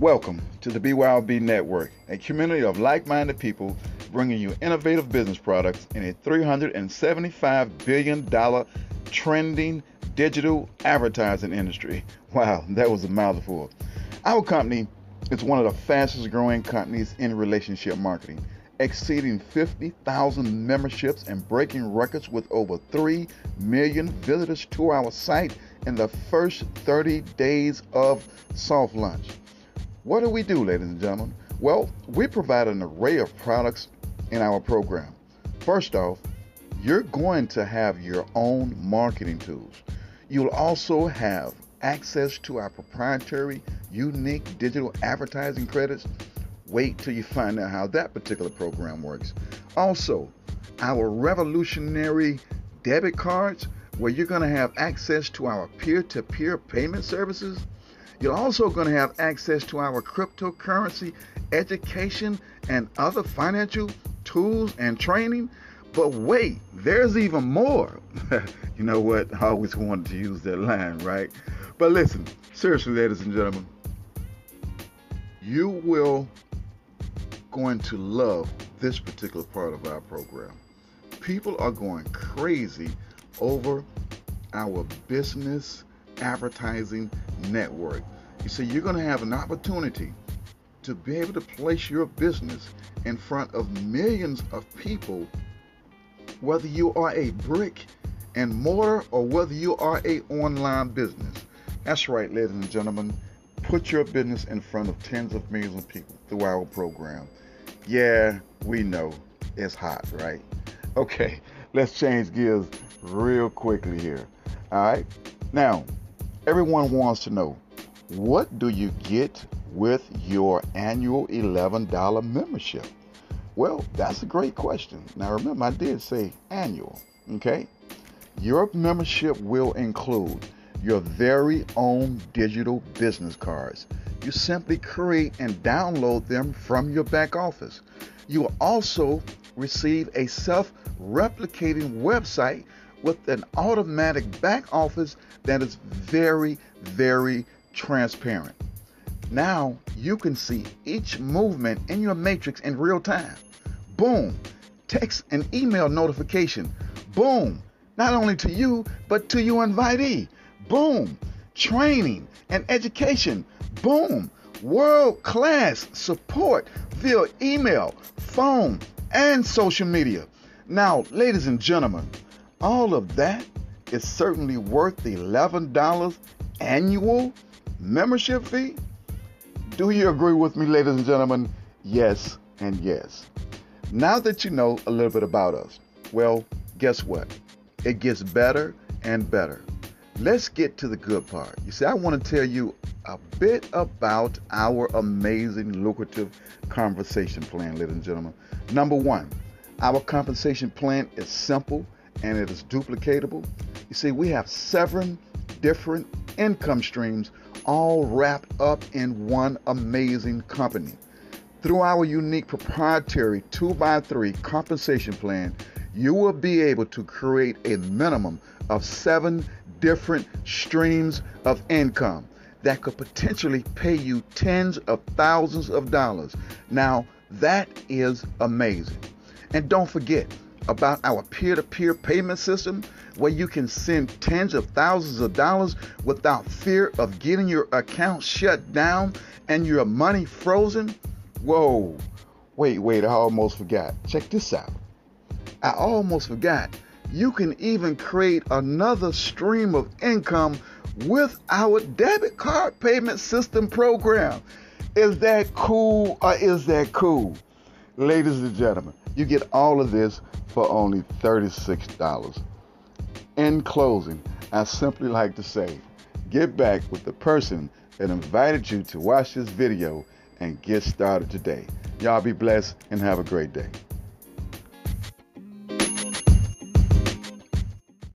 Welcome to the BYOB Network, a community of like minded people bringing you innovative business products in a $375 billion trending digital advertising industry. Wow, that was a mouthful. Our company is one of the fastest growing companies in relationship marketing, exceeding 50,000 memberships and breaking records with over 3 million visitors to our site in the first 30 days of soft launch. What do we do, ladies and gentlemen? Well, we provide an array of products in our program. First off, you're going to have your own marketing tools. You'll also have access to our proprietary, unique digital advertising credits. Wait till you find out how that particular program works. Also, our revolutionary debit cards where you're going to have access to our peer to peer payment services. You're also going to have access to our cryptocurrency education and other financial tools and training. But wait, there's even more. you know what? I always wanted to use that line, right? But listen, seriously, ladies and gentlemen, you will going to love this particular part of our program. People are going crazy over our business advertising network. You see, you're going to have an opportunity to be able to place your business in front of millions of people, whether you are a brick and mortar or whether you are a online business. That's right, ladies and gentlemen. Put your business in front of tens of millions of people through our program. Yeah, we know it's hot, right? Okay, let's change gears real quickly here. All right. Now, everyone wants to know what do you get with your annual $11 membership? Well, that's a great question. Now, remember, I did say annual, okay? Your membership will include your very own digital business cards. You simply create and download them from your back office. You will also receive a self replicating website with an automatic back office that is very, very transparent. Now you can see each movement in your matrix in real time. Boom. Text and email notification. Boom. Not only to you, but to your invitee. Boom. Training and education. Boom. World class support via email, phone, and social media. Now, ladies and gentlemen, all of that is certainly worth the $11 annual membership fee. Do you agree with me, ladies and gentlemen? Yes and yes. Now that you know a little bit about us, well, guess what? It gets better and better. Let's get to the good part. You see, I want to tell you a bit about our amazing, lucrative compensation plan, ladies and gentlemen. Number one, our compensation plan is simple and it is duplicatable. You see, we have seven different income streams all wrapped up in one amazing company. Through our unique proprietary 2x3 compensation plan, you will be able to create a minimum of seven different streams of income that could potentially pay you tens of thousands of dollars. Now, that is amazing. And don't forget, about our peer to peer payment system where you can send tens of thousands of dollars without fear of getting your account shut down and your money frozen? Whoa, wait, wait, I almost forgot. Check this out. I almost forgot. You can even create another stream of income with our debit card payment system program. Is that cool or is that cool? Ladies and gentlemen, you get all of this for only $36. In closing, I simply like to say, get back with the person that invited you to watch this video and get started today. Y'all be blessed and have a great day.